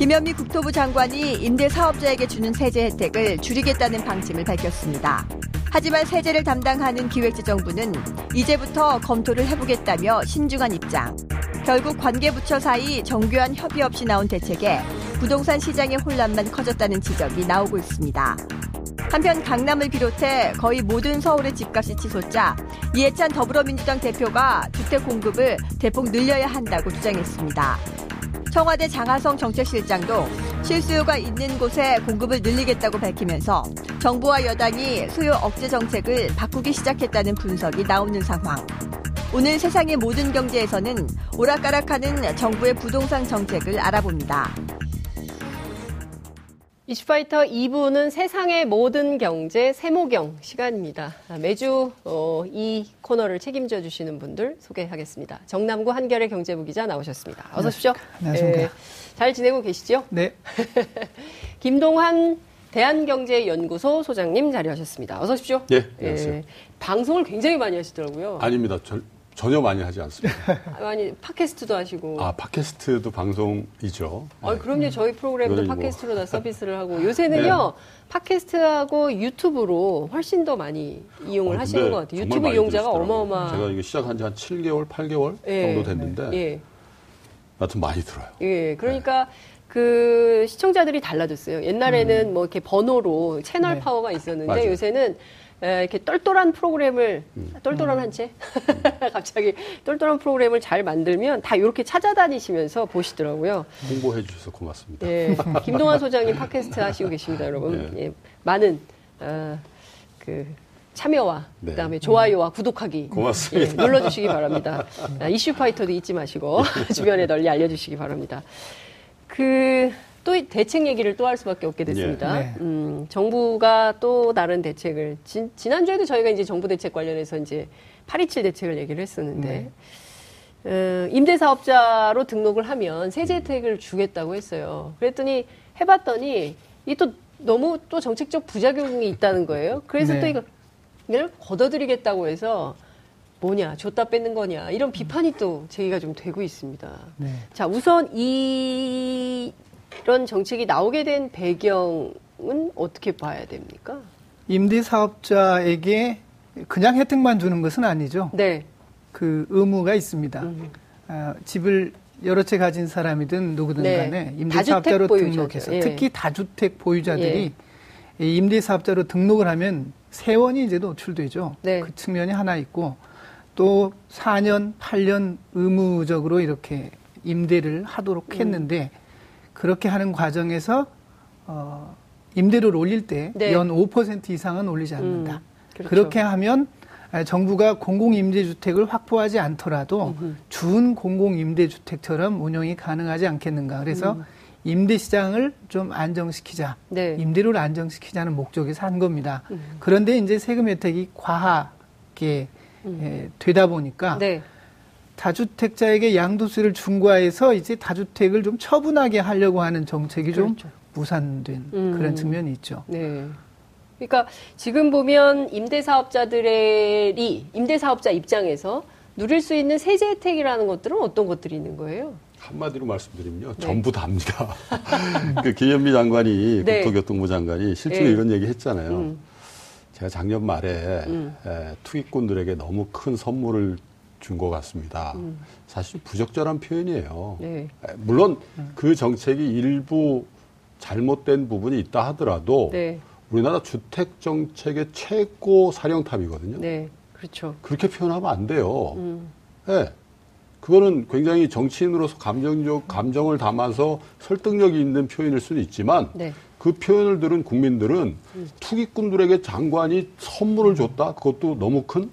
김현미 국토부 장관이 임대 사업자에게 주는 세제 혜택을 줄이겠다는 방침을 밝혔습니다. 하지만 세제를 담당하는 기획재정부는 이제부터 검토를 해보겠다며 신중한 입장. 결국 관계부처 사이 정교한 협의 없이 나온 대책에 부동산 시장의 혼란만 커졌다는 지적이 나오고 있습니다. 한편 강남을 비롯해 거의 모든 서울의 집값이 치솟자 이해찬 더불어민주당 대표가 주택 공급을 대폭 늘려야 한다고 주장했습니다. 청와대 장하성 정책실장도 실수요가 있는 곳에 공급을 늘리겠다고 밝히면서 정부와 여당이 수요 억제 정책을 바꾸기 시작했다는 분석이 나오는 상황. 오늘 세상의 모든 경제에서는 오락가락하는 정부의 부동산 정책을 알아봅니다. 이슈파이터 2부는 세상의 모든 경제 세모경 시간입니다. 매주 어, 이 코너를 책임져 주시는 분들 소개하겠습니다. 정남구 한결의 경제부 기자 나오셨습니다. 어서 오십시오. 안녕하십니까. 네, 잘 지내고 계시죠? 네. 김동환 대한경제연구소 소장님 자리하셨습니다. 어서 오십시오. 네, 안녕하세요. 예, 방송을 굉장히 많이 하시더라고요. 아닙니다. 절, 전혀 많이 하지 않습니다. 아니 팟캐스트도 하시고. 아 팟캐스트도 방송이죠. 아 그럼요. 저희 프로그램도 뭐 팟캐스트로 뭐. 다 서비스를 하고 요새는요 네. 팟캐스트하고 유튜브로 훨씬 더 많이 이용을 아, 하시는 것 같아요. 유튜브 이용자가 어마어마. 제가 이게 시작한 지 한 7개월, 8개월 예. 정도 됐는데. 예. 하여튼 많이 들어요. 예. 그러니까. 네. 그 시청자들이 달라졌어요. 옛날에는 음. 뭐 이렇게 번호로 채널 네. 파워가 있었는데 맞아요. 요새는 이렇게 똘똘한 프로그램을 음. 똘똘한 한 채? 갑자기 똘똘한 프로그램을 잘 만들면 다 이렇게 찾아다니시면서 보시더라고요. 홍보해 주셔서 고맙습니다. 예, 김동환 소장님 팟캐스트 하시고 계십니다, 여러분. 네. 예, 많은 어, 그 참여와 네. 그다음에 좋아요와 구독하기 고맙습니다. 예, 눌러주시기 바랍니다. 아, 이슈 파이터도 잊지 마시고 주변에 널리 알려주시기 바랍니다. 그 또 대책 얘기를 또 할 수밖에 없게 됐습니다. 네. 음, 정부가 또 다른 대책을 지, 난주에도 저희가 이제 정부 대책 관련해서 이제 827 대책을 얘기를 했었는데 네. 어, 임대사업자로 등록을 하면 세제 혜택을 주겠다고 했어요. 그랬더니 해봤더니 이 또 너무 또 정책적 부작용이 있다는 거예요. 그래서 네. 또 이거 이걸 걷어들이겠다고 해서 뭐냐 줬다 뺏는 거냐 이런 비판이 또 제기가 좀 되고 있습니다. 네. 자 우선 이 이런 정책이 나오게 된 배경은 어떻게 봐야 됩니까? 임대 사업자에게 그냥 혜택만 주는 것은 아니죠. 네. 그 의무가 있습니다. 음. 아, 집을 여러 채 가진 사람이든 누구든 네. 간에 임대사업자로 등록해서 예. 특히 다주택 보유자들이 예. 임대사업자로 등록을 하면 세원이 이제 노출되죠. 네. 그 측면이 하나 있고 또 4년, 8년 의무적으로 이렇게 임대를 하도록 음. 했는데 그렇게 하는 과정에서 어, 임대료를 올릴 때연 네. 5% 이상은 올리지 않는다. 음, 그렇죠. 그렇게 하면 정부가 공공임대주택을 확보하지 않더라도 음흠. 준 공공임대주택처럼 운영이 가능하지 않겠는가. 그래서 음. 임대시장을 좀 안정시키자. 네. 임대료를 안정시키자는 목적에서 한 겁니다. 음. 그런데 이제 세금 혜택이 과하게 음. 에, 되다 보니까 네. 다주택자에게 양도세를 중과해서 이제 다주택을 좀 처분하게 하려고 하는 정책이 그렇죠. 좀 무산된 음. 그런 측면이 있죠. 네. 그러니까 지금 보면 임대사업자들이 임대사업자 입장에서 누릴 수 있는 세제 혜택이라는 것들은 어떤 것들이 있는 거예요? 한마디로 말씀드리면요. 네. 전부 다입니다. 그 김현미 장관이 네. 국토교통부 장관이 실제로 네. 이런 얘기 했잖아요. 음. 제가 작년 말에 음. 에, 투기꾼들에게 너무 큰 선물을 준 것 같습니다. 음. 사실 부적절한 표현이에요. 네. 물론 음. 그 정책이 일부 잘못된 부분이 있다 하더라도 네. 우리나라 주택 정책의 최고 사령탑이거든요. 네, 그렇죠. 그렇게 표현하면 안 돼요. 음. 네. 그거는 굉장히 정치인으로서 감정적 감정을 담아서 설득력이 있는 표현일 수는 있지만 네. 그 표현을 들은 국민들은 음. 투기꾼들에게 장관이 선물을 줬다. 그것도 너무 큰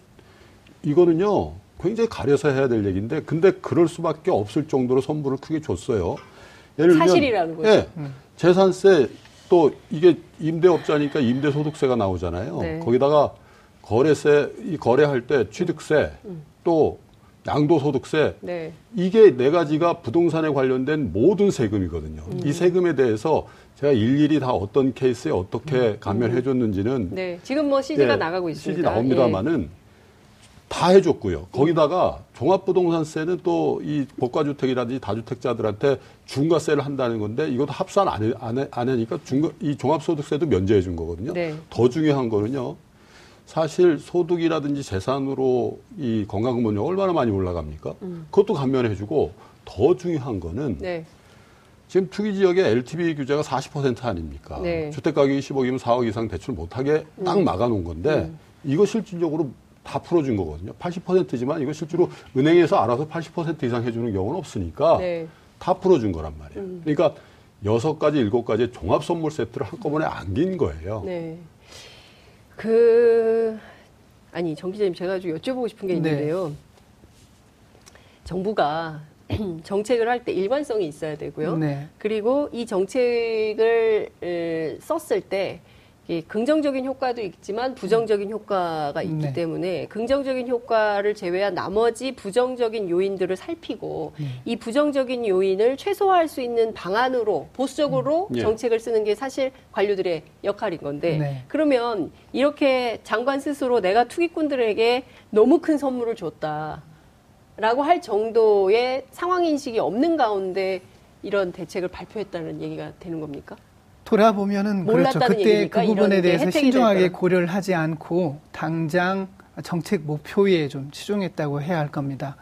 이거는요. 굉장히 가려서 해야 될 얘기인데 근데 그럴 수밖에 없을 정도로 선물을 크게 줬어요. 예를 들면 사실이라는 거죠. 예, 음. 재산세 또 이게 임대업자니까 임대소득세가 나오잖아요. 네. 거기다가 거래세 이 거래할 때 취득세 음. 또 양도소득세 네. 이게 네 가지가 부동산에 관련된 모든 세금이거든요. 음. 이 세금에 대해서 제가 일일이 다 어떤 케이스에 어떻게 음. 감면해 줬는지는 네. 지금 뭐 CG가 예, 나가고 있습니다. CG 나옵니다만은 예. 다 해줬고요. 거기다가 종합부동산세는 또이 복가주택이라든지 다주택자들한테 중과세를 한다는 건데 이것도 합산 안, 해, 안, 해, 안 하니까 중과, 이 종합소득세도 면제해 준 거거든요. 네. 더 중요한 거는요. 사실 소득이라든지 재산으로 이 건강금은요 얼마나 많이 올라갑니까? 음. 그것도 감면해 주고 더 중요한 거는 네. 지금 투기 지역의 LTV 규제가 40% 아닙니까? 네. 주택 가격이 10억이면 4억 이상 대출 못하게 딱 음. 막아놓은 건데 음. 이거 실질적으로 다 풀어준 거거든요. 80%지만 이거 실제로 은행에서 알아서 80% 이상 해주는 경우는 없으니까 네. 다 풀어준 거란 말이에요. 음. 그러니까 여섯 가지, 일곱 가지 종합 선물 세트를 한꺼번에 안긴 거예요. 네. 그 아니 정 기자님 제가 좀 여쭤보고 싶은 게 네. 있는데요. 네. 정부가 정책을 할 때 일관성이 있어야 되고요. 네. 그리고 이 정책을 썼을 때 긍정적인 효과도 있지만 부정적인 효과가 있기 네. 때문에 긍정적인 효과를 제외한 나머지 부정적인 요인들을 살피고 네. 이 부정적인 요인을 최소화할 수 있는 방안으로 보수적으로 음. 예. 정책을 쓰는 게 사실 관료들의 역할인 건데 네. 그러면 이렇게 장관 스스로 내가 투기꾼들에게 너무 큰 선물을 줬다 라고 할 정도의 상황 인식이 없는 가운데 이런 대책을 발표했다는 얘기가 되는 겁니까? 돌아보면은 그렇죠. 그때 얘기니까? 그 부분에 대해서 신중하게 고려를 하지 않고 당장 정책 목표에 좀 치중했다고 해야 할 겁니다.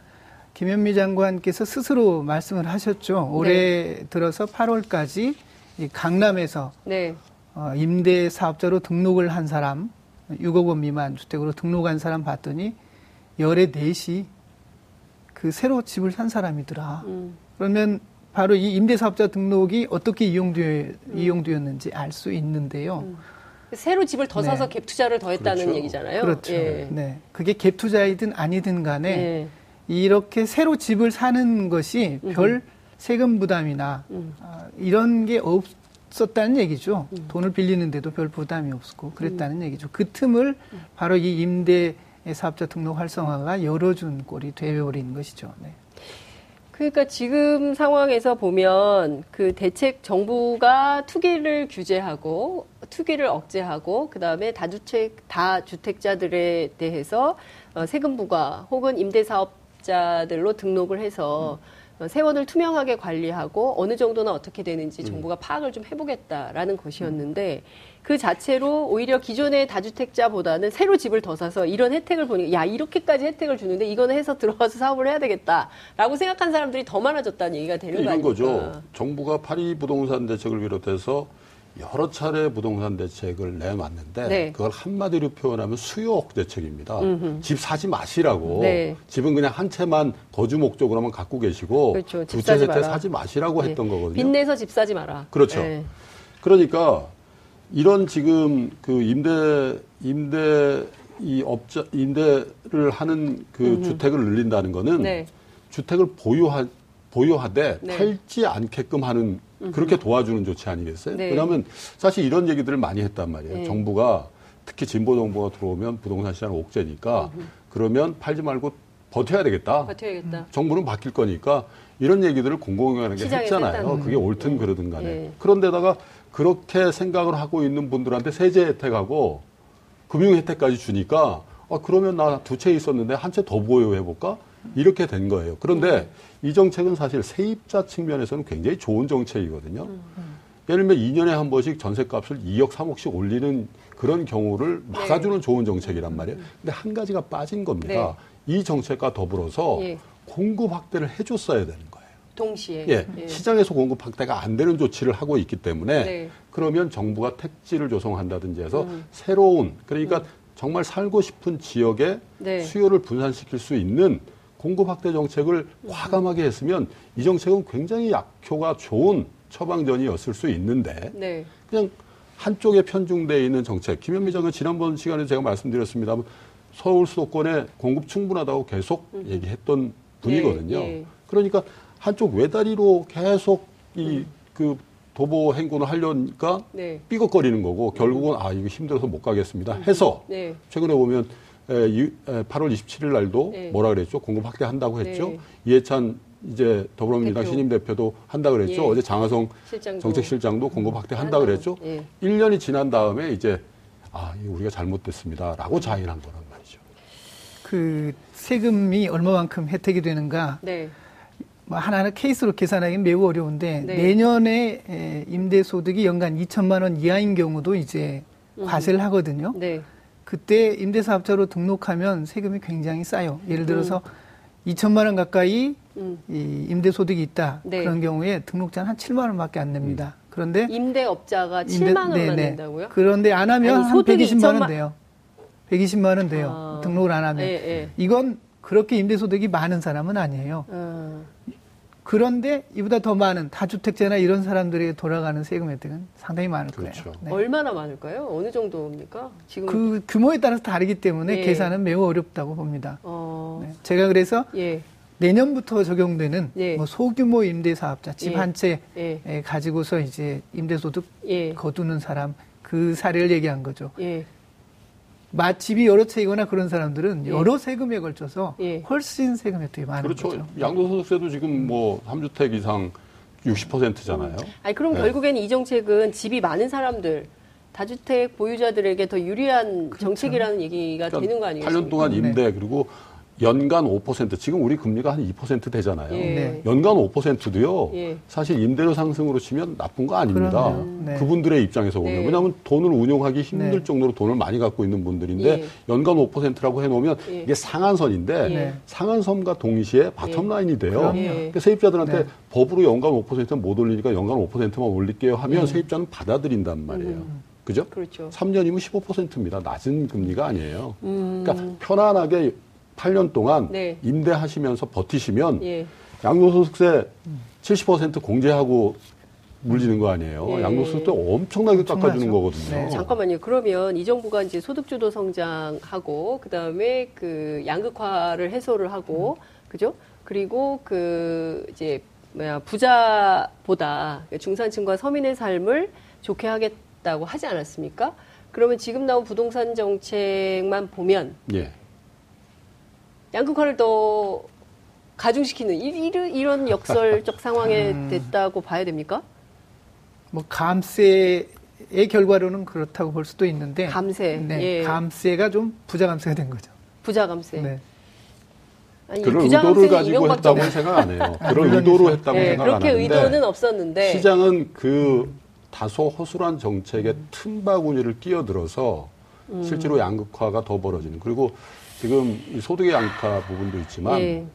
김현미 장관께서 스스로 말씀을 하셨죠. 올해 네. 들어서 8월까지 강남에서 네. 어, 임대 사업자로 등록을 한 사람 6억 원 미만 주택으로 등록한 사람 봤더니 열에 넷이 그 새로 집을 산 사람이더라. 음. 그러면 바로 이 임대사업자 등록이 어떻게 이용되어, 음. 이용되었는지 알 수 있는데요. 음. 새로 집을 더 사서 네. 갭 투자를 더 했다는 그렇죠. 얘기잖아요. 그렇죠. 예. 네. 그게 갭 투자이든 아니든 간에 예. 이렇게 새로 집을 사는 것이 음. 별 세금 부담이나 음. 아, 이런 게 없었다는 얘기죠. 음. 돈을 빌리는데도 별 부담이 없었고 그랬다는 음. 얘기죠. 그 틈을 바로 이 임대 사업자 등록 활성화가 열어준 꼴이 되어버린 것이죠. 네. 그러니까 지금 상황에서 보면 그 대책 정부가 투기를 규제하고 투기를 억제하고 그다음에 다주택 다주택자들에 대해서 어, 세금 부과 혹은 임대 사업자들로 등록을 해서 음. 세원을 투명하게 관리하고 어느 정도나 어떻게 되는지 음. 정부가 파악을 좀 해보겠다라는 것이었는데 그 자체로 오히려 기존의 다주택자보다는 새로 집을 더 사서 이런 혜택을 보니 야 이렇게까지 혜택을 주는데 이거는 해서 들어가서 사업을 해야 되겠다라고 생각한 사람들이 더 많아졌다는 얘기가 되는 거 아닙니까? 거죠. 정부가 파리 부동산 대책을 비롯해서 여러 차례 부동산 대책을 내놨는데 네. 그걸 한마디로 표현하면 수요 억대책입니다. 음흠. 집 사지 마시라고. 네. 집은 그냥 한 채만 거주 목적으로만 갖고 계시고 그렇죠. 두채 세채 사지 마시라고 네. 했던 거거든요. 빚내서 집 사지 마라. 그렇죠. 네. 그러니까 이런 지금 그 임대 임대 이 업자 임대를 하는 그 음흠. 주택을 늘린다는 거는 네. 주택을 보유하 보유하되 네. 팔지 않게끔 하는 그렇게 도와주는 조치 아니겠어요? 네. 왜냐하면 사실 이런 얘기들을 많이 했단 말이에요. 네. 정부가 특히 진보 정부가 들어오면 부동산 시장은 옥죄니까 음흠. 그러면 팔지 말고 버텨야 되겠다. 버텨야겠다. 정부는 바뀔 거니까 이런 얘기들을 공공연하게 했잖아요. 그게 옳든 네. 그러든 간에. 네. 그런데다가 그렇게 생각을 하고 있는 분들한테 세제 혜택하고 금융 혜택까지 주니까 아, 그러면 나 두 채 있었는데 한 채 더 보유해 볼까? 이렇게 된 거예요. 그런데 이 정책은 사실 세입자 측면에서는 굉장히 좋은 정책이거든요. 예를 들면 2년에 한 번씩 전세값을 2억, 3억씩 올리는 그런 경우를 막아주는 네. 좋은 정책이란 말이에요. 근데 한 가지가 빠진 겁니다. 네. 이 정책과 더불어서 예. 공급 확대를 해줬어야 되는 거예요. 동시에 예, 예. 시장에서 공급 확대가 안 되는 조치를 하고 있기 때문에 네. 그러면 정부가 택지를 조성한다든지 해서 음. 새로운 그러니까 음. 정말 살고 싶은 지역에 네. 수요를 분산시킬 수 있는 공급 확대 정책을 음. 과감하게 했으면 이 정책은 굉장히 약효가 좋은 처방전이었을 수 있는데 네. 그냥 한쪽에 편중되어 있는 정책. 김현미 장관 지난번 시간에 제가 말씀드렸습니다만 서울 수도권에 공급 충분하다고 계속 음. 얘기했던 분이거든요. 네, 네. 그러니까 한쪽 외다리로 계속 이그 음. 도보 행군을 하려니까 네. 삐걱거리는 거고 결국은 아 이거 힘들어서 못 가겠습니다 음. 해서 네. 최근에 보면 8월 27일 날도 네. 뭐라 그랬죠 공급 확대한다고 했죠 네. 이해찬 이제 더불어민주당 대표. 신임 대표도 한다 그랬죠 예. 어제 장하성 실장도. 정책실장도 공급 음. 확대한다 그랬죠 예. 1년이 지난 다음에 이제 아 이거 우리가 잘못됐습니다라고 자인한 거란 말이죠. 그 세금이 얼마만큼 혜택이 되는가. 네. 뭐 하나하나 케이스로 계산하기는 매우 어려운데 네. 내년에 임대 소득이 연간 2천만 원 이하인 경우도 이제 음. 과세를 하거든요. 네. 그때 임대사업자로 등록하면 세금이 굉장히 싸요. 예를 들어서 음. 2천만 원 가까이 음. 이 임대소득이 있다. 네. 그런 경우에 등록자는 한 7만 원밖에 안 냅니다. 음. 그런데 임대업자가 임대, 7만 원만 네네. 낸다고요? 그런데 안 하면 아니, 한 120만 2천만... 원 돼요. 120만 원 돼요. 아. 등록을 안 하면. 예, 예. 이건 그렇게 임대소득이 많은 사람은 아니에요. 아. 그런데 이보다 더 많은 다주택자나 이런 사람들에게 돌아가는 세금 혜택은 상당히 많을 그렇죠. 거예요. 네. 얼마나 많을까요? 어느 정도입니까? 지금 그 규모에 따라서 다르기 때문에 예. 계산은 매우 어렵다고 봅니다. 어... 네. 제가 그래서 예. 내년부터 적용되는 예. 뭐 소규모 임대 사업자 집 한채 예. 예. 가지고서 이제 임대소득 예. 거두는 사람 그 사례를 얘기한 거죠. 맛집이 여러 채이거나 그런 사람들은 예. 여러 세금에 걸쳐서 예. 훨씬 세금 혜택이 많은 그렇죠. 거죠. 양도소득세도 지금 뭐 3주택 이상 60%잖아요. 음. 아니 그럼 네. 결국에는 이 정책은 집이 많은 사람들 다주택 보유자들에게 더 유리한 그렇죠. 정책이라는 얘기가 그러니까 되는 거 아니겠습니까? 8년 동안 임대 네. 그리고 연간 5% 지금 우리 금리가 한 2% 되잖아요. 예. 네. 연간 5%도요. 예. 사실 임대료 상승으로 치면 나쁜 거 아닙니다. 네. 그분들의 입장에서 보면 네. 왜냐하면 돈을 운용하기 힘들 네. 정도로 돈을 많이 갖고 있는 분들인데 예. 연간 5%라고 해놓으면 예. 이게 상한선인데 예. 상한선과 동시에 바텀라인이 돼요. 그러니까 세입자들한테 네. 법으로 연간 5%는 못 올리니까 연간 5%만 올릴게요 하면 음. 세입자는 받아들인단 말이에요. 음. 그죠? 그렇죠. 3년이면 15%입니다. 낮은 금리가 아니에요. 음. 그러니까 편안하게 8년 동안 네. 임대하시면서 버티시면 예. 양도소득세 70% 공제하고 물리는 거 아니에요. 예. 양도소득도 엄청나게 깎아주는 거거든요. 네. 잠깐만요. 그러면 이 정부가 이제 소득주도 성장하고 그다음에 그 양극화를 해소를 하고 음. 그죠? 그리고 그 이제 뭐야 부자보다 중산층과 서민의 삶을 좋게 하겠다고 하지 않았습니까? 그러면 지금 나온 부동산 정책만 보면 예. 양극화를 더 가중시키는 이 런 역설적 상황에 음. 됐다고 봐야 됩니까? 뭐 감세의 결과로는 그렇다고 볼 수도 있는데 감세, 네, 예. 감세가 좀 부자 감세가 된 거죠. 부자 감세. 네. 아니, 그런 의도를 가지고 했다고는 생각 안 해요. 그런 의도로 했다고 네, 생각 안 하는데 그렇게 의도는 없었는데 시장은 그 다소 허술한 정책의 음. 틈바구니를 끼어들어서 음. 실제로 양극화가 더 벌어지는 그리고 지금 소득의 양극화 부분도 있지만 예.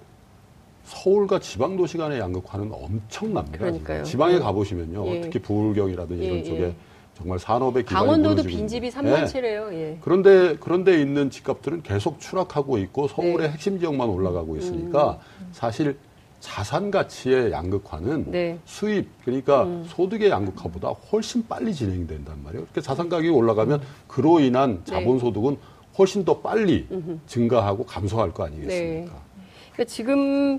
서울과 지방 도시 간의 양극화는 엄청납니다. 그러니까요. 지방에 예. 가보시면요. 예. 특히 부울경이라든지 이런 예, 쪽에 예. 정말 산업의 기반이 강원도도 빈집이 3만 7이에요. 예. 그런데 그런데 있는 집값들은 계속 추락하고 있고 서울의 네. 핵심 지역만 올라가고 있으니까 음. 사실 자산 가치의 양극화는 네. 수입 그러니까 음. 소득의 양극화보다 훨씬 빨리 진행된단 말이에요. 그렇게 자산 가격이 올라가면 그로 인한 네. 자본 소득은 훨씬 더 빨리 증가하고 감소할 거 아니겠습니까? 네. 그러니까 지금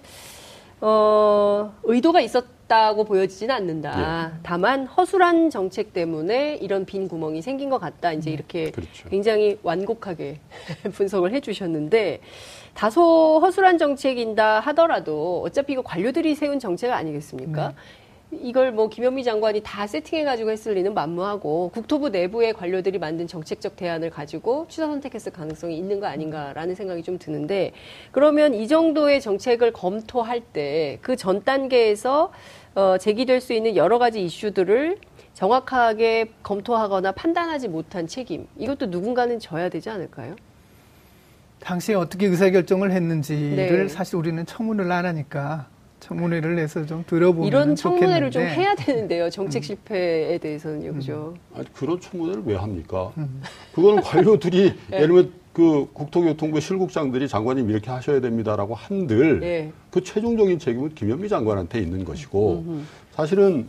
어, 의도가 있었다고 보여지지는 않는다. 예. 다만 허술한 정책 때문에 이런 빈 구멍이 생긴 것 같다. 이제 음, 이렇게 그렇죠. 굉장히 완곡하게 분석을 해주셨는데 다소 허술한 정책인다 하더라도 어차피 이거 관료들이 세운 정책 아니겠습니까? 음. 이걸 뭐 김현미 장관이 다 세팅해가지고 했을 리는 만무하고 국토부 내부의 관료들이 만든 정책적 대안을 가지고 취사 선택했을 가능성이 있는 거 아닌가라는 생각이 좀 드는데 그러면 이 정도의 정책을 검토할 때 그 전 단계에서 어, 제기될 수 있는 여러 가지 이슈들을 정확하게 검토하거나 판단하지 못한 책임 이것도 누군가는 져야 되지 않을까요? 당시에 어떻게 의사결정을 했는지를 네. 사실 우리는 청문을 안 하니까 청문회를 내서 좀 들어보면 이런 청문회를 좀 해야 되는데요. 정책 음. 실패에 대해서는요, 그죠? 음. 아니, 그런 청문회를 왜 합니까? 음. 그거는 관료들이 네. 예를 들면 그 국토교통부 실국장들이 장관님 이렇게 하셔야 됩니다라고 한들 네. 그 최종적인 책임은 김현미 장관한테 있는 것이고 음흠. 사실은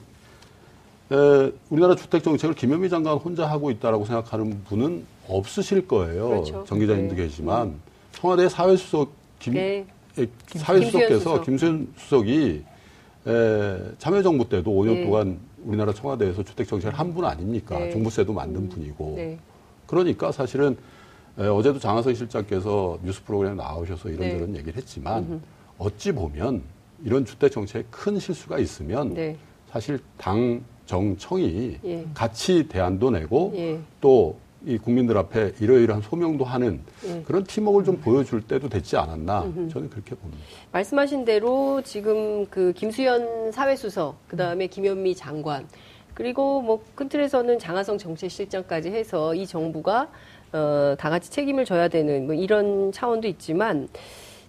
에, 우리나라 주택 정책을 김현미 장관 혼자 하고 있다라고 생각하는 분은 없으실 거예요. 그렇죠. 정 기자님도 네. 계시지만 청와대 사회수석 김 네. 예, 사회 수석께서 김수현 수석이 에, 참여정부 때도 5년 네. 동안 우리나라 청와대에서 주택 정책을 한 분 아닙니까? 네. 종부세도 만든 음. 분이고. 네. 그러니까 사실은 에, 어제도 장하성 실장께서 뉴스 프로그램에 나오셔서 이런저런 네. 얘기를 했지만 음흠. 어찌 보면 이런 주택 정책에 큰 실수가 있으면 네. 사실 당 정청이 예. 같이 대안도 내고 예. 또 이 국민들 앞에 이러이러한 소명도 하는 예. 그런 팀워크를 좀 보여줄 때도 됐지 않았나 저는 그렇게 봅니다. 말씀하신 대로 지금 그 김수현 사회수석 그 다음에 김현미 장관 그리고 뭐 큰 틀에서는 장하성 정책실장까지 해서 이 정부가 어, 다 같이 책임을 져야 되는 뭐 이런 차원도 있지만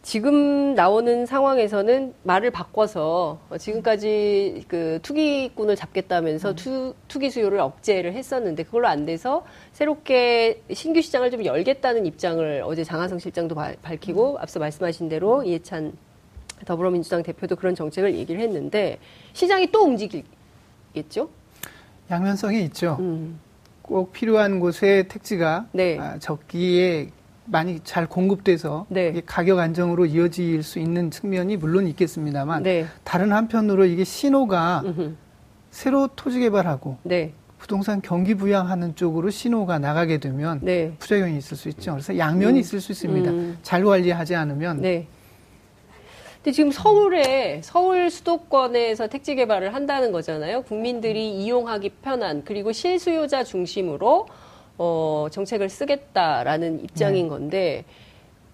지금 나오는 상황에서는 말을 바꿔서 지금까지 그 투기꾼을 잡겠다면서 음. 투, 투기 수요를 억제를 했었는데 그걸로 안 돼서 새롭게 신규 시장을 좀 열겠다는 입장을 어제 장하성 실장도 바, 밝히고 음. 앞서 말씀하신 대로 이해찬 더불어민주당 대표도 그런 정책을 얘기를 했는데 시장이 또 움직이겠죠? 양면성이 있죠. 음. 꼭 필요한 곳에 택지가 네. 아, 적기에 많이 잘 공급돼서 네. 가격 안정으로 이어질 수 있는 측면이 물론 있겠습니다만 네. 다른 한편으로 이게 신호가. 새로 토지 개발하고 네. 부동산 경기 부양하는 쪽으로 신호가 나가게 되면 네. 부작용이 있을 수 있죠. 그래서 양면이 음. 있을 수 있습니다. 음. 잘 관리하지 않으면. 네. 근데 지금 서울에 서울 수도권에서 택지 개발을 한다는 거잖아요. 국민들이 이용하기 편한 그리고 실수요자 중심으로 어, 정책을 쓰겠다라는 입장인 네. 건데,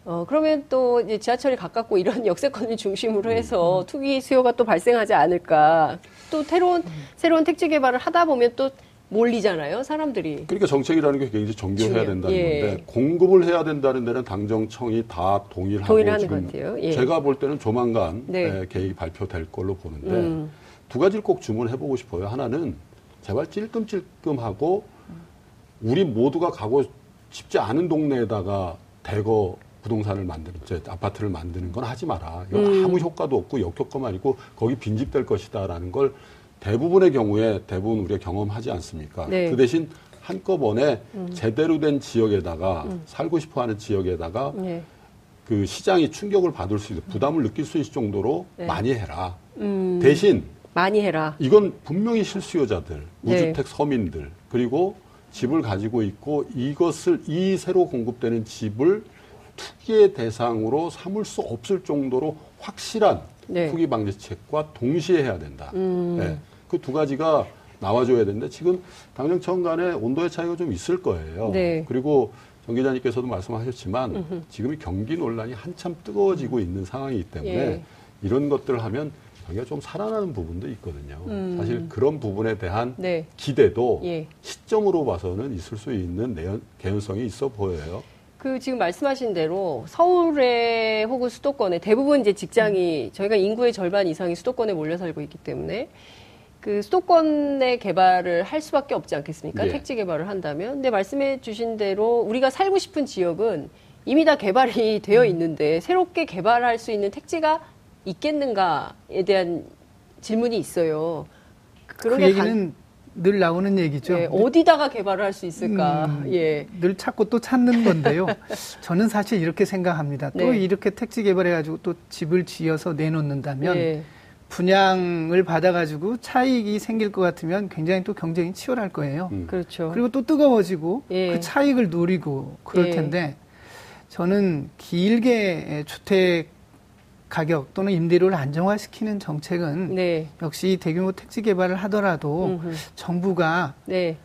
어, 그러면 또 이제 지하철이 가깝고 이런 역세권을 중심으로 해서 음. 투기 수요가 또 발생하지 않을까. 또 새로운, 새로운 택지 개발을 하다 보면 또 몰리잖아요, 사람들이. 그러니까 정책이라는 게 굉장히 정교해야 된다는 예. 건데 공급을 해야 된다는 데는 당정청이 다 동일하는 지금 것 같아요. 예. 제가 볼 때는 조만간 네. 예, 계획이 발표될 걸로 보는데 음. 두 가지를 꼭 주문해 보고 싶어요. 하나는 제발 찔끔찔끔하고 우리 모두가 가고 싶지 않은 동네에다가 대거 부동산을 만드는, 제 아파트를 만드는 건 하지 마라. 이건 음. 아무 효과도 없고 역효과만 있고 거기 빈집될 것이다라는 걸 대부분의 경우에 대부분 우리가 경험하지 않습니까? 네. 그 대신 한꺼번에 음. 제대로 된 지역에다가 음. 살고 싶어 하는 지역에다가 네. 그 시장이 충격을 받을 수 있는 부담을 느낄 수 있을 정도로 네. 많이 해라. 음. 대신 많이 해라. 이건 분명히 실수요자들, 무주택 네. 서민들, 그리고 집을 가지고 있고 이것을 이 새로 공급되는 집을 투기의 대상으로 삼을 수 없을 정도로 확실한 네. 투기 방지책과 동시에 해야 된다. 음. 네. 그 두 가지가 나와줘야 되는데 지금 당정청 간에 온도의 차이가 좀 있을 거예요. 네. 그리고 정 기자님께서도 말씀하셨지만 음흠. 지금 경기 논란이 한참 뜨거워지고 있는 상황이기 때문에 예. 이런 것들을 하면 자기가 좀 살아나는 부분도 있거든요. 음. 사실 그런 부분에 대한 네. 기대도 예. 시점으로 봐서는 있을 수 있는 내연, 개연성이 있어 보여요. 그 지금 말씀하신 대로 서울에 혹은 수도권에 대부분 이제 직장이 음. 저희가 인구의 절반 이상이 수도권에 몰려 살고 있기 때문에 그 수도권의 개발을 할 수밖에 없지 않겠습니까? 예. 택지 개발을 한다면. 근데 말씀해 주신 대로 우리가 살고 싶은 지역은 이미 다 개발이 되어 음. 있는데 새롭게 개발할 수 있는 택지가 있겠는가에 대한 질문이 있어요. 그런 그 얘기는 늘 나오는 얘기죠. 예, 어디다가 개발을 할 수 있을까? 음, 예. 늘 찾고 또 찾는 건데요. 저는 사실 이렇게 생각합니다. 또 네. 이렇게 택지 개발해가지고 또 집을 지어서 내놓는다면 예. 분양을 받아가지고 차익이 생길 것 같으면 굉장히 또 경쟁이 치열할 거예요. 음. 그렇죠. 그리고 또 뜨거워지고 예. 그 차익을 노리고 그럴 예. 텐데 저는 길게 주택 가격 또는 임대료를 안정화시키는 정책은 네. 역시 대규모 택지 개발을 하더라도 음흠. 정부가 네.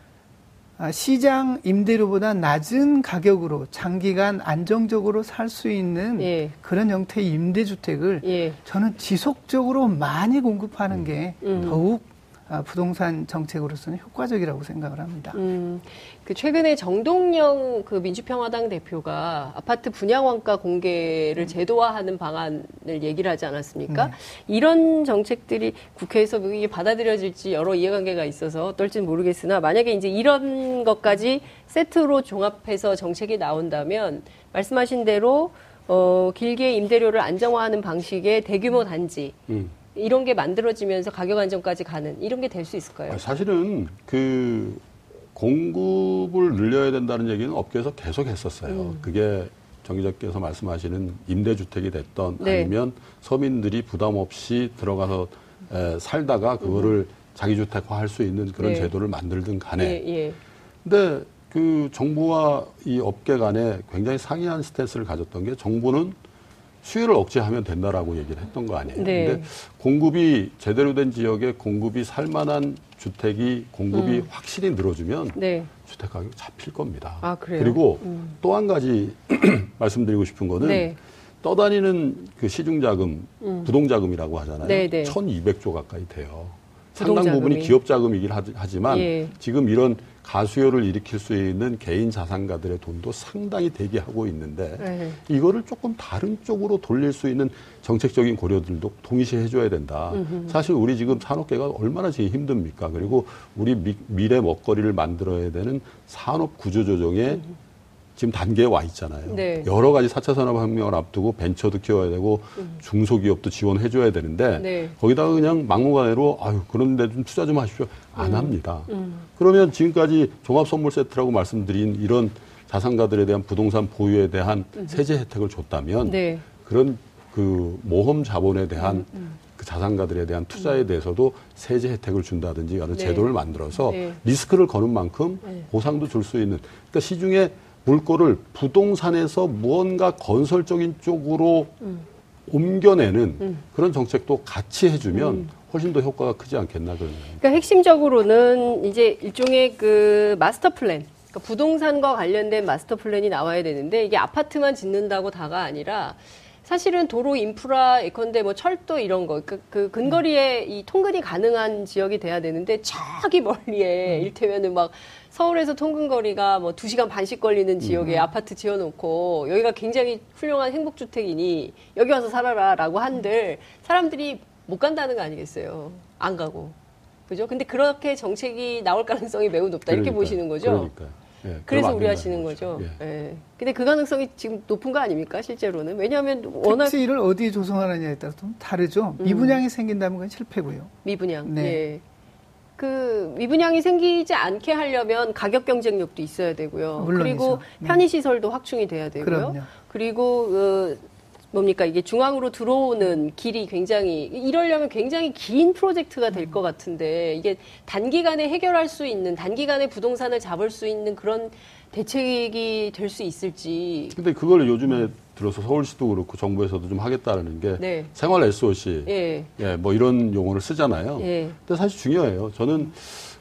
아, 시장 임대료보다 낮은 가격으로 장기간 안정적으로 살 수 있는 예. 그런 형태의 임대주택을 예. 저는 지속적으로 많이 공급하는 게 음. 더욱 아, 부동산 정책으로서는 효과적이라고 생각을 합니다. 음, 그 최근에 정동영 그 민주평화당 대표가 아파트 분양원가 공개를 음. 제도화하는 방안을 얘기를 하지 않았습니까? 네. 이런 정책들이 국회에서 이게 받아들여질지 여러 이해관계가 있어서 어떨지는 모르겠으나 만약에 이제 이런 것까지 세트로 종합해서 정책이 나온다면 말씀하신 대로 어, 길게 임대료를 안정화하는 방식의 대규모 단지 음. 이런 게 만들어지면서 가격 안정까지 가는 이런 게 될 수 있을까요? 사실은 그 공급을 늘려야 된다는 얘기는 업계에서 계속 했었어요. 음. 그게 정 기자께서 말씀하시는 임대주택이 됐던 네. 아니면 서민들이 부담 없이 들어가서 에, 살다가 그거를 음. 자기 주택화 할 수 있는 그런 네. 제도를 만들든 간에. 예, 예. 근데 그 정부와 이 업계 간에 굉장히 상이한 스탠스를 가졌던 게 정부는 수요를 억제하면 된다라고 얘기를 했던 거 아니에요. 네. 근데 공급이 제대로 된 지역에 공급이 살만한 주택이 공급이 음. 확실히 늘어주면 네. 주택 가격 잡힐 겁니다. 아, 그래요? 그리고 음. 또한 가지 말씀드리고 싶은 거는 네. 떠다니는 그 시중 자금, 음. 부동 자금이라고 하잖아요. 네, 네. 1,200조 가까이 돼요. 상당 부분이 기업 자금이긴 하지만 예. 지금 이런 가수요를 일으킬 수 있는 개인 자산가들의 돈도 상당히 대기하고 있는데 네. 이거를 조금 다른 쪽으로 돌릴 수 있는 정책적인 고려들도 동시에 해줘야 된다. 음흠. 사실 우리 지금 산업계가 얼마나 지금 힘듭니까? 그리고 우리 미, 미래 먹거리를 만들어야 되는 산업 구조 조정에 음흠. 지금 단계에 와 있잖아요. 네. 여러 가지 4차 산업혁명을 앞두고 벤처도 키워야 되고 음. 중소기업도 지원해 줘야 되는데 네. 거기다가 그냥 막무가내로 아유 그런 데 좀 투자 좀 하십시오. 안 음. 합니다. 음. 그러면 지금까지 종합선물세트라고 말씀드린 이런 자산가들에 대한 부동산 보유에 대한 음. 세제 혜택을 줬다면 네. 그런 그 모험 자본에 대한 음, 음. 그 자산가들에 대한 투자에 대해서도 세제 혜택을 준다든지 여러 네. 제도를 만들어서 네. 리스크를 거는 만큼 네. 보상도 줄 수 있는 그러니까 시중에 물꼬를 부동산에서 무언가 건설적인 쪽으로 음. 옮겨내는 음. 그런 정책도 같이 해주면 음. 훨씬 더 효과가 크지 않겠나 그러면. 그러니까 핵심적으로는 이제 일종의 그 마스터 플랜, 그러니까 부동산과 관련된 마스터 플랜이 나와야 되는데 이게 아파트만 짓는다고 다가 아니라 사실은 도로 인프라 예컨대 뭐 철도 이런 거, 그, 그 근거리에 이 통근이 가능한 지역이 돼야 되는데 저기 멀리에 음. 일테면은 막 서울에서 통근거리가 뭐 2시간 반씩 걸리는 지역에 음. 아파트 지어놓고 여기가 굉장히 훌륭한 행복주택이니 여기 와서 살아라 라고 한들 사람들이 못 간다는 거 아니겠어요. 안 가고. 그죠? 근데 그렇게 정책이 나올 가능성이 매우 높다. 그러니까, 이렇게 보시는 거죠? 그러니까요. 예, 그래서 우려하시는 거죠. 예. 예. 근데 그 가능성이 지금 높은 거 아닙니까? 실제로는. 왜냐하면 워낙. 택지를 어디에 조성하느냐에 따라서 좀 다르죠. 음. 미분양이 생긴다면 그건 실패고요. 미분양. 네. 예. 그 미분양이 생기지 않게 하려면 가격 경쟁력도 있어야 되고요. 물론이죠. 그리고 네. 편의 시설도 확충이 돼야 되고요. 그럼요. 그리고 그 뭡니까 이게 중앙으로 들어오는 길이 굉장히 이러려면 굉장히 긴 프로젝트가 될 것 같은데 이게 단기간에 해결할 수 있는 단기간에 부동산을 잡을 수 있는 그런 대책이 될 수 있을지. 근데 그걸 요즘에 들어서 서울시도 그렇고 정부에서도 좀 하겠다는 게 네. 생활 SOC, 예. 예, 뭐 이런 용어를 쓰잖아요. 예. 근데 사실 중요해요. 저는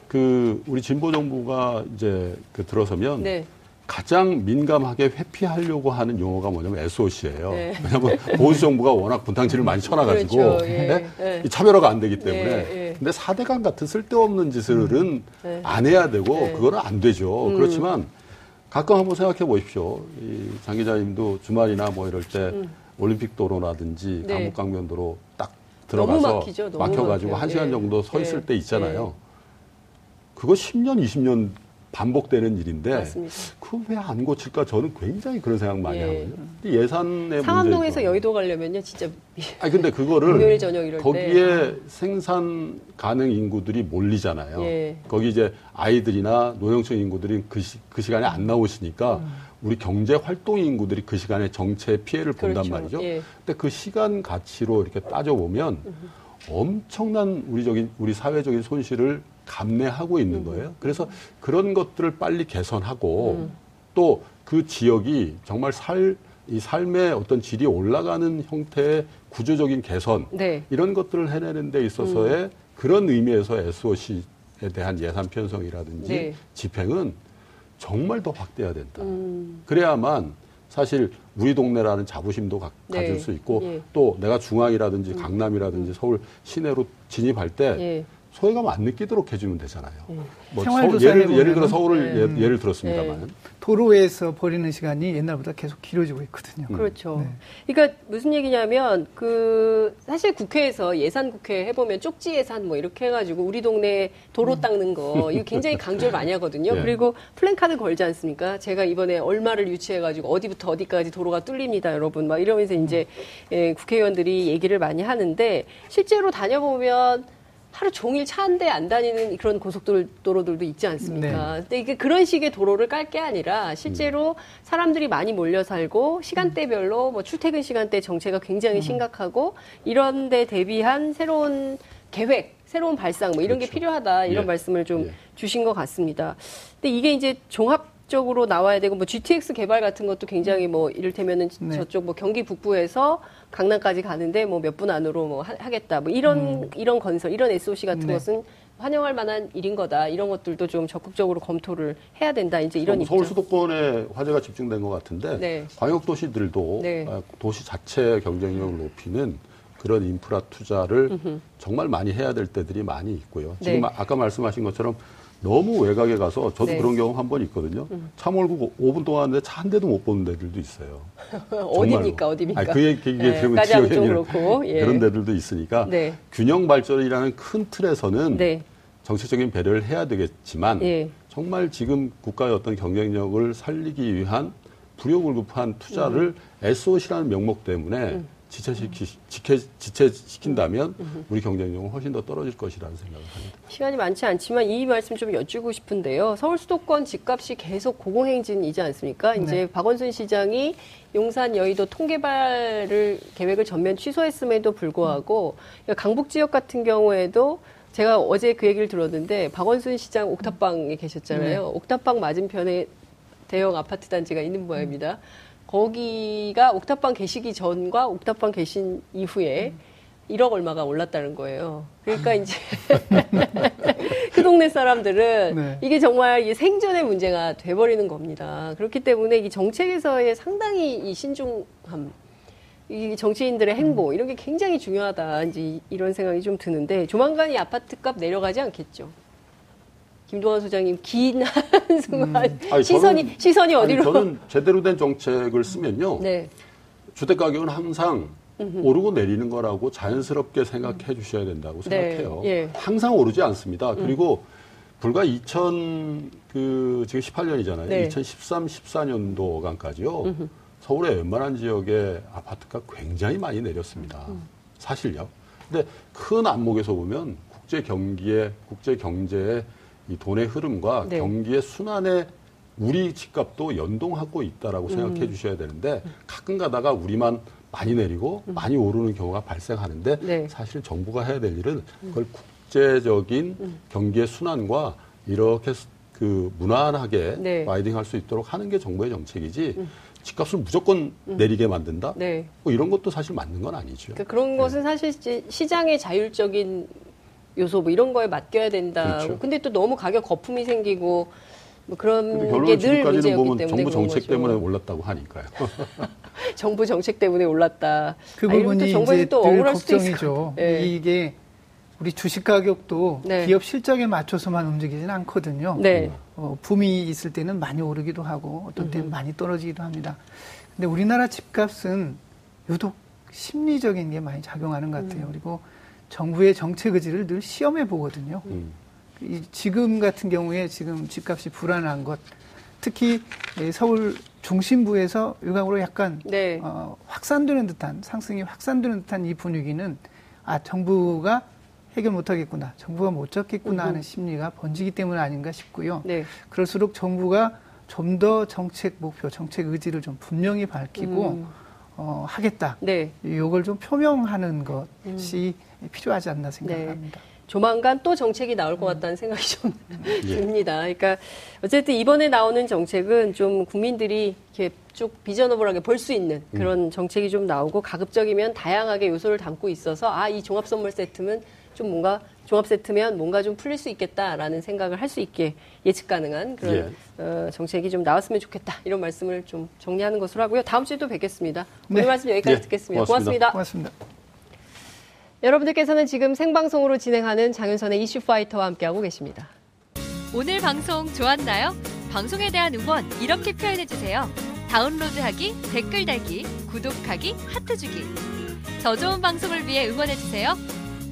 그 우리 진보 정부가 이제 그 들어서면 네. 가장 민감하게 회피하려고 하는 용어가 뭐냐면 SOC예요. 네. 왜냐하면 보수 정부가 워낙 분탕질을 많이 쳐놔가지고 그렇죠. 예. 네? 네. 차별화가 안 되기 때문에. 예. 예. 근데 사대강 같은 쓸데없는 짓을은 음. 네. 안 해야 되고 네. 그거는 안 되죠. 음. 그렇지만 가끔 한번 생각해 보십시오. 이장 기자님도 주말이나 뭐 이럴 때 음. 올림픽 도로라든지 네. 강북강변도로 딱 들어가서 막히죠, 막혀가지고 한 시간 정도 서 있을 때 있잖아요. 그거 10년, 20년 반복되는 일인데 그왜 안 고칠까 저는 굉장히 그런 생각 많이 예. 하거든요. 예산의 상암동에서 여의도 가려면요 진짜 아니 근데 그거를 거기에 때. 생산 가능 인구들이 몰리잖아요. 예. 거기 이제 아이들이나 노령층 인구들이 그, 시, 그 시간에 안 나오시니까 음. 우리 경제 활동 인구들이 그 시간에 정체 피해를 본단 그렇죠. 말이죠. 예. 근데 그 시간 가치로 이렇게 따져 보면 음. 엄청난 우리적인 우리 사회적인 손실을 감내하고 있는 음. 거예요. 그래서 그런 것들을 빨리 개선하고 음. 또그 지역이 정말 살, 이 삶의 어떤 질이 올라가는 형태의 구조적인 개선 네. 이런 것들을 해내는 데 있어서의 음. 그런 의미에서 SOC에 대한 예산 편성이라든지 네. 집행은 정말 더 확대해야 된다. 음. 그래야만 사실 우리 동네라는 자부심도 가, 네. 질수 있고 예. 또 내가 중앙이라든지 음. 강남이라든지 음. 서울 시내로 진입할 때 예. 소외감 안 느끼도록 해주면 되잖아요. 네. 뭐 서, 예를, 예를 들어 서울을 네. 예, 를 들었습니다만. 네. 도로에서 버리는 시간이 옛날보다 계속 길어지고 있거든요. 음. 그렇죠. 네. 그러니까 무슨 얘기냐면 그 사실 국회에서 예산 국회 해보면 쪽지 예산 뭐 이렇게 해가지고 우리 동네 도로 음. 닦는 거 이거 굉장히 강조를 많이 하거든요. 네. 그리고 플랜카드 걸지 않습니까? 제가 이번에 얼마를 유치해가지고 어디부터 어디까지 도로가 뚫립니다, 여러분. 막 이러면서 이제 예, 국회의원들이 얘기를 많이 하는데 실제로 다녀보면 하루 종일 차 한 대 안 다니는 그런 고속도로들도 있지 않습니까? 네. 근데 이게 그런 식의 도로를 깔 게 아니라 실제로 음. 사람들이 많이 몰려 살고 시간대별로 뭐 출퇴근 시간대 정체가 굉장히 음. 심각하고 이런 데 대비한 새로운 계획, 새로운 발상 뭐 이런 그렇죠. 게 필요하다 이런 예. 말씀을 좀 예. 주신 것 같습니다. 근데 이게 이제 종합 적극적으로 나와야 되고 뭐 GTX 개발 같은 것도 굉장히 뭐 이를테면은 네. 저쪽 뭐 경기 북부에서 강남까지 가는데 뭐 몇 분 안으로 뭐 하, 겠다뭐 이런 음. 이런 건설 이런 SOC 같은 네. 것은 환영할 만한 일인 거다. 이런 것들도 좀 적극적으로 검토를 해야 된다. 이제 이런 입장. 서울 수도권에 화제가 집중된 것 같은데 네. 광역 도시들도 네. 아, 도시 자체 경쟁력을 높이는 그런 인프라 투자를 음흠. 정말 많이 해야 될 때들이 많이 있고요. 지금 네. 아까 말씀하신 것처럼 너무 외곽에 가서 저도 네. 그런 경험 한 번 있거든요. 음. 차 몰고 5분 동안 하는데 차 한 대도 못 보는 데들도 있어요. 어디입니까? 어디입니까? 아니, 그게, 그게 네, 결국 지역에 예. 그런 데들도 있으니까 네. 균형 발전이라는 큰 틀에서는 네. 정책적인 배려를 해야 되겠지만 예. 정말 지금 국가의 어떤 경쟁력을 살리기 위한 불효불급한 투자를 음. SOC라는 명목 때문에 음. 지체시키, 지체, 지체시킨다면 우리 경쟁력은 훨씬 더 떨어질 것이라는 생각을 합니다. 시간이 많지 않지만 이 말씀 좀 여쭈고 싶은데요. 서울 수도권 집값이 계속 고공행진이지 않습니까? 네. 이제 박원순 시장이 용산 여의도 통개발을 계획을 전면 취소했음에도 불구하고 음. 강북 지역 같은 경우에도 제가 어제 그 얘기를 들었는데 박원순 시장 옥탑방에 계셨잖아요. 네. 옥탑방 맞은편에 대형 아파트 단지가 있는 모양입니다. 거기가 옥탑방 계시기 전과 옥탑방 계신 이후에 음. 1억 얼마가 올랐다는 거예요. 그러니까 아. 이제 그 동네 사람들은 네. 이게 정말 생존의 문제가 돼버리는 겁니다. 그렇기 때문에 이 정책에서의 상당히 이 신중함, 이 정치인들의 행보 음. 이런 게 굉장히 중요하다. 이제 이런 생각이 좀 드는데 조만간 이 아파트 값 내려가지 않겠죠. 김동완 소장님 긴 한순간 음. 시선이 저는, 시선이 어디로? 아니, 저는 제대로 된 정책을 쓰면요. 네. 주택 가격은 항상 음흠. 오르고 내리는 거라고 자연스럽게 생각해 주셔야 된다고 네. 생각해요. 예. 항상 오르지 않습니다. 음. 그리고 불과 2000, 그, 지금 18년이잖아요. 네. 2013, 14년도간까지요. 음흠. 서울의 웬만한 지역의 아파트가 굉장히 많이 내렸습니다. 음. 사실요. 근데 큰 안목에서 보면 국제 경기에, 국제 경제에 이 돈의 흐름과 네. 경기의 순환에 우리 집값도 연동하고 있다라고 음. 생각해 주셔야 되는데 가끔 가다가 우리만 많이 내리고 음. 많이 오르는 경우가 발생하는데 네. 사실 정부가 해야 될 일은 음. 그걸 국제적인 음. 경기의 순환과 이렇게 그 무난하게 네. 라이딩할 수 있도록 하는 게 정부의 정책이지 음. 집값을 무조건 음. 내리게 만든다. 네. 뭐 이런 것도 사실 맞는 건 아니죠. 그러니까 그런 것은 네. 사실 시장의 자율적인 요소 뭐 이런 거에 맡겨야 된다. 그렇죠. 근데 또 너무 가격 거품이 생기고 뭐 그런 게 늘 문제였기 때문에 정부 정책. 때문에 올랐다고 하니까요. 정부 정책 때문에 올랐다. 그 아, 부분이 이제 또 걱정이죠. 네. 이게 우리 주식 가격도 네. 기업 실적에 맞춰서만 움직이지는 않거든요. 네. 어, 붐이 있을 때는 많이 오르기도 하고 어떤 때는 음. 많이 떨어지기도 합니다. 근데 우리나라 집값은 유독 심리적인 게 많이 작용하는 것 같아요. 음. 그리고 정부의 정책 의지를 늘 시험해 보거든요. 음. 이 지금 같은 경우에 지금 집값이 불안한 것, 특히 서울 중심부에서 일각으로 약간 네. 어, 확산되는 듯한 상승이 확산되는 듯한 이 분위기는 아 정부가 해결 못하겠구나, 정부가 못 잡겠구나 하는 심리가 번지기 때문 아닌가 싶고요. 네. 그럴수록 정부가 좀 더 정책 목표, 정책 의지를 좀 분명히 밝히고 음. 어, 하겠다. 네. 이걸 좀 표명하는 것이 음. 필요하지 않나 생각합니다. 네. 조만간 또 정책이 나올 것 같다는 생각이 좀 예. 듭니다. 그러니까 어쨌든 이번에 나오는 정책은 좀 국민들이 이렇게 쭉 비전너블하게 볼 수 있는 음. 그런 정책이 좀 나오고 가급적이면 다양하게 요소를 담고 있어서 아 이 종합 선물 세트는 좀 뭔가 종합 세트면 뭔가 좀 풀릴 수 있겠다라는 생각을 할 수 있게 예측 가능한 그런 예. 어, 정책이 좀 나왔으면 좋겠다 이런 말씀을 좀 정리하는 것으로 하고요. 다음 주에 또 뵙겠습니다. 오늘 네. 말씀 여기까지 예. 듣겠습니다. 고맙습니다. 고맙습니다. 여러분들께서는 지금 생방송으로 진행하는 장윤선의 이슈 파이터와 함께하고 계십니다. 오늘 방송 좋았나요? 방송에 대한 응원 이렇게 표현해 주세요. 다운로드하기, 댓글 달기, 구독하기, 하트 주기. 더 좋은 방송을 위해 응원해 주세요.